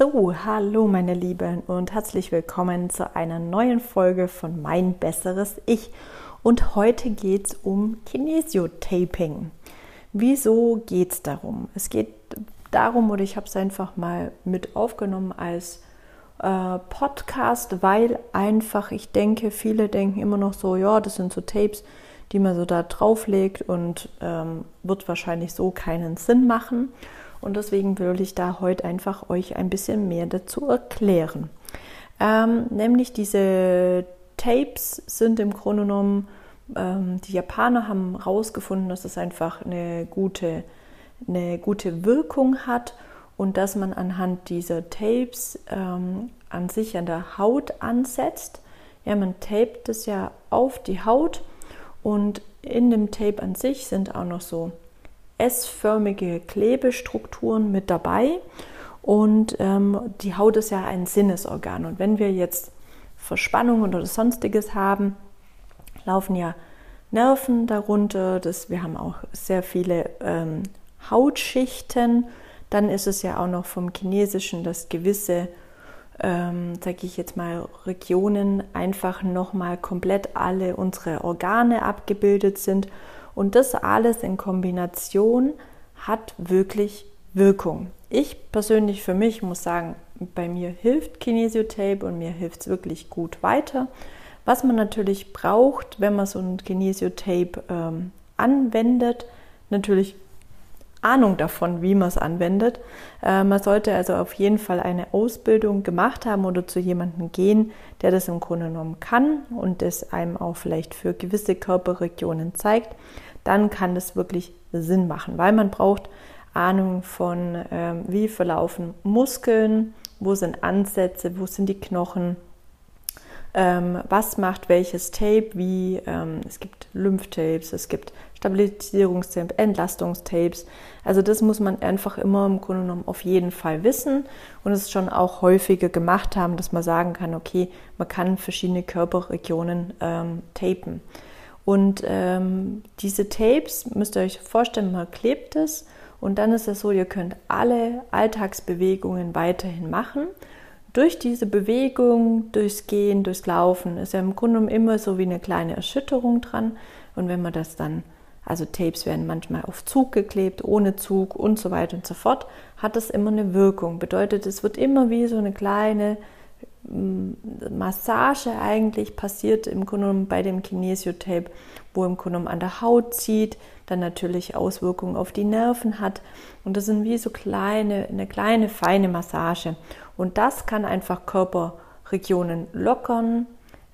So, hallo meine Lieben und herzlich willkommen zu einer neuen Folge von Mein besseres Ich. Und heute geht es um Kinesiotaping. Wieso geht es darum? Es geht darum, oder ich habe es einfach mal mit aufgenommen als äh, Podcast, weil einfach, ich denke, viele denken immer noch so, ja, das sind so Tapes, die man so da drauflegt und ähm, wird wahrscheinlich so keinen Sinn machen. Und deswegen will ich da heute einfach euch ein bisschen mehr dazu erklären. Ähm, nämlich diese Tapes sind im Grunde genommen, ähm, die Japaner haben herausgefunden, dass es einfach eine gute, eine gute Wirkung hat und dass man anhand dieser Tapes ähm, an sich an der Haut ansetzt. Ja, man tapet es ja auf die Haut und in dem Tape an sich sind auch noch so S-förmige Klebestrukturen mit dabei. Und ähm, die Haut ist ja ein Sinnesorgan. Und wenn wir jetzt Verspannungen oder sonstiges haben, laufen ja Nerven darunter. Das, wir haben auch sehr viele ähm, Hautschichten. Dann ist es ja auch noch vom Chinesischen, dass gewisse, ähm, sage ich jetzt mal, Regionen einfach nochmal komplett alle unsere Organe abgebildet sind. Und das alles in Kombination hat wirklich Wirkung. Ich persönlich für mich muss sagen, bei mir hilft Kinesiotape und mir hilft es wirklich gut weiter. Was man natürlich braucht, wenn man so ein Kinesiotape ähm, anwendet, natürlich Ahnung davon, wie man es anwendet. Äh, man sollte also auf jeden Fall eine Ausbildung gemacht haben oder zu jemandem gehen, der das im Grunde genommen kann und das einem auch vielleicht für gewisse Körperregionen zeigt. Dann kann das wirklich Sinn machen, weil man braucht Ahnung von, äh, wie verlaufen Muskeln, wo sind Ansätze, wo sind die Knochen, ähm, was macht welches Tape, wie ähm, es gibt Lymphtapes, es gibt Stabilisierungstapes, Entlastungstapes. Also das muss man einfach immer im Grunde genommen auf jeden Fall wissen und es schon auch häufiger gemacht haben, dass man sagen kann, okay, man kann verschiedene Körperregionen ähm, tapen. Und ähm, diese Tapes, müsst ihr euch vorstellen, man klebt es und dann ist es so, ihr könnt alle Alltagsbewegungen weiterhin machen durch diese Bewegung, durchs Gehen, durchs Laufen ist ja im Grunde immer so wie eine kleine Erschütterung dran. Und wenn man das dann, also Tapes werden manchmal auf Zug geklebt, ohne Zug und so weiter und so fort, hat das immer eine Wirkung. Bedeutet, es wird immer wie so eine kleine Massage eigentlich passiert im Grunde genommen bei dem Kinesiotape, wo im Grunde genommen an der Haut zieht, dann natürlich Auswirkungen auf die Nerven hat. Und das sind wie so kleine, eine kleine, feine Massage. Und das kann einfach Körperregionen lockern,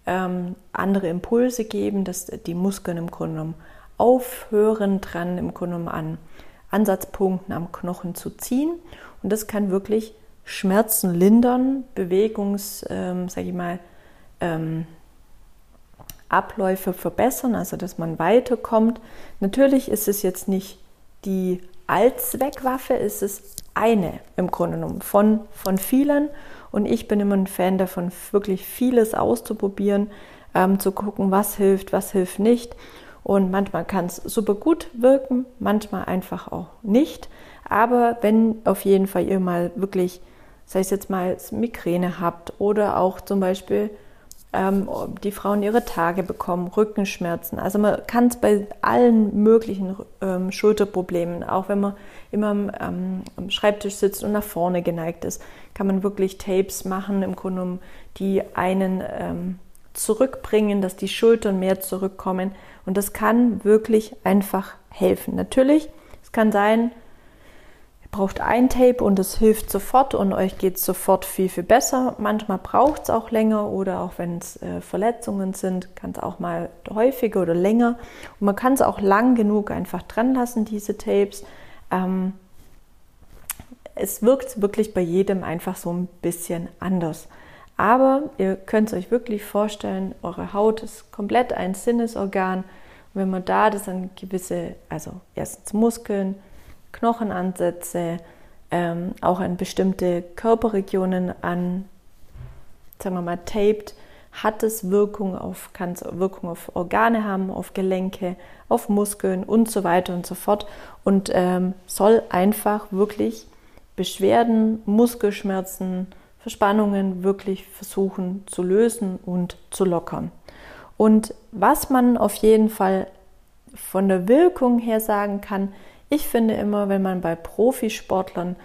ähm, andere Impulse geben, dass die Muskeln im Grunde genommen aufhören, dran im Grunde genommen an Ansatzpunkten am Knochen zu ziehen. Und das kann wirklich Schmerzen lindern, Bewegungs, ähm, sag ich mal, ähm, Abläufe verbessern, also dass man weiterkommt. Natürlich ist es jetzt nicht die Allzweckwaffe, ist es eine im Grunde genommen von, von vielen. Und ich bin immer ein Fan davon, wirklich vieles auszuprobieren, ähm, zu gucken, was hilft, was hilft nicht. Und manchmal kann es super gut wirken, manchmal einfach auch nicht. Aber wenn auf jeden Fall ihr mal wirklich, sei es jetzt mal Migräne habt oder auch zum Beispiel ähm, die Frauen ihre Tage bekommen, Rückenschmerzen. Also man kann es bei allen möglichen ähm, Schulterproblemen, auch wenn man immer am, am, Schreibtisch sitzt und nach vorne geneigt ist, kann man wirklich Tapes machen, im Grunde genommen, die einen ähm, zurückbringen, dass die Schultern mehr zurückkommen. Und das kann wirklich einfach helfen. Natürlich, es kann sein, braucht ein Tape und es hilft sofort und euch geht es sofort viel, viel besser. Manchmal braucht es auch länger oder auch wenn es äh, Verletzungen sind, kann es auch mal häufiger oder länger. Und man kann es auch lang genug einfach dran lassen, diese Tapes. Ähm, es wirkt wirklich bei jedem einfach so ein bisschen anders. Aber ihr könnt es euch wirklich vorstellen, eure Haut ist komplett ein Sinnesorgan. Und wenn man da das an gewisse, also erstens Muskeln, Knochenansätze, ähm, auch an bestimmte Körperregionen an, sagen wir mal, taped, hat es Wirkung auf, kann es Wirkung auf Organe haben, auf Gelenke, auf Muskeln und so weiter und so fort und ähm, soll einfach wirklich Beschwerden, Muskelschmerzen, Verspannungen wirklich versuchen zu lösen und zu lockern. Und was man auf jeden Fall von der Wirkung her sagen kann, ich finde immer, wenn man bei Profisportlern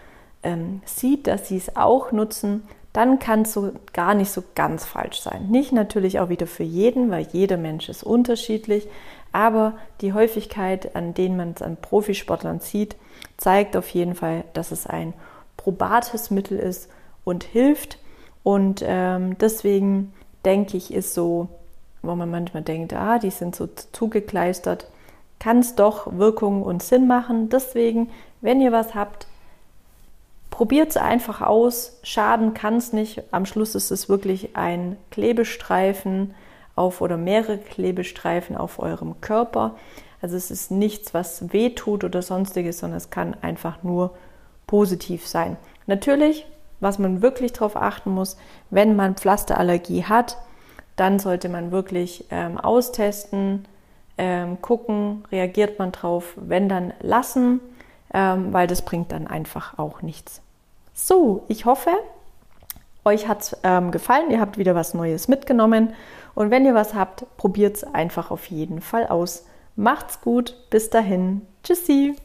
ähm, sieht, dass sie es auch nutzen, dann kann es so gar nicht so ganz falsch sein. Nicht natürlich auch wieder für jeden, weil jeder Mensch ist unterschiedlich, aber die Häufigkeit, an denen man es an Profisportlern sieht, zeigt auf jeden Fall, dass es ein probates Mittel ist und hilft. Und ähm, deswegen denke ich, ist so, wo man manchmal denkt, ah, die sind so zugekleistert, kann es doch Wirkung und Sinn machen. Deswegen, wenn ihr was habt, probiert es einfach aus. Schaden kann es nicht. Am Schluss ist es wirklich ein Klebestreifen auf oder mehrere Klebestreifen auf eurem Körper. Also es ist nichts, was weh tut oder sonstiges, sondern es kann einfach nur positiv sein. Natürlich, was man wirklich darauf achten muss, wenn man Pflasterallergie hat, dann sollte man wirklich ähm, austesten, ähm, gucken, reagiert man drauf, wenn dann lassen, ähm, weil das bringt dann einfach auch nichts. So, ich hoffe, euch hat es ähm, gefallen, ihr habt wieder was Neues mitgenommen und wenn ihr was habt, probiert es einfach auf jeden Fall aus. Macht's gut, bis dahin, tschüssi!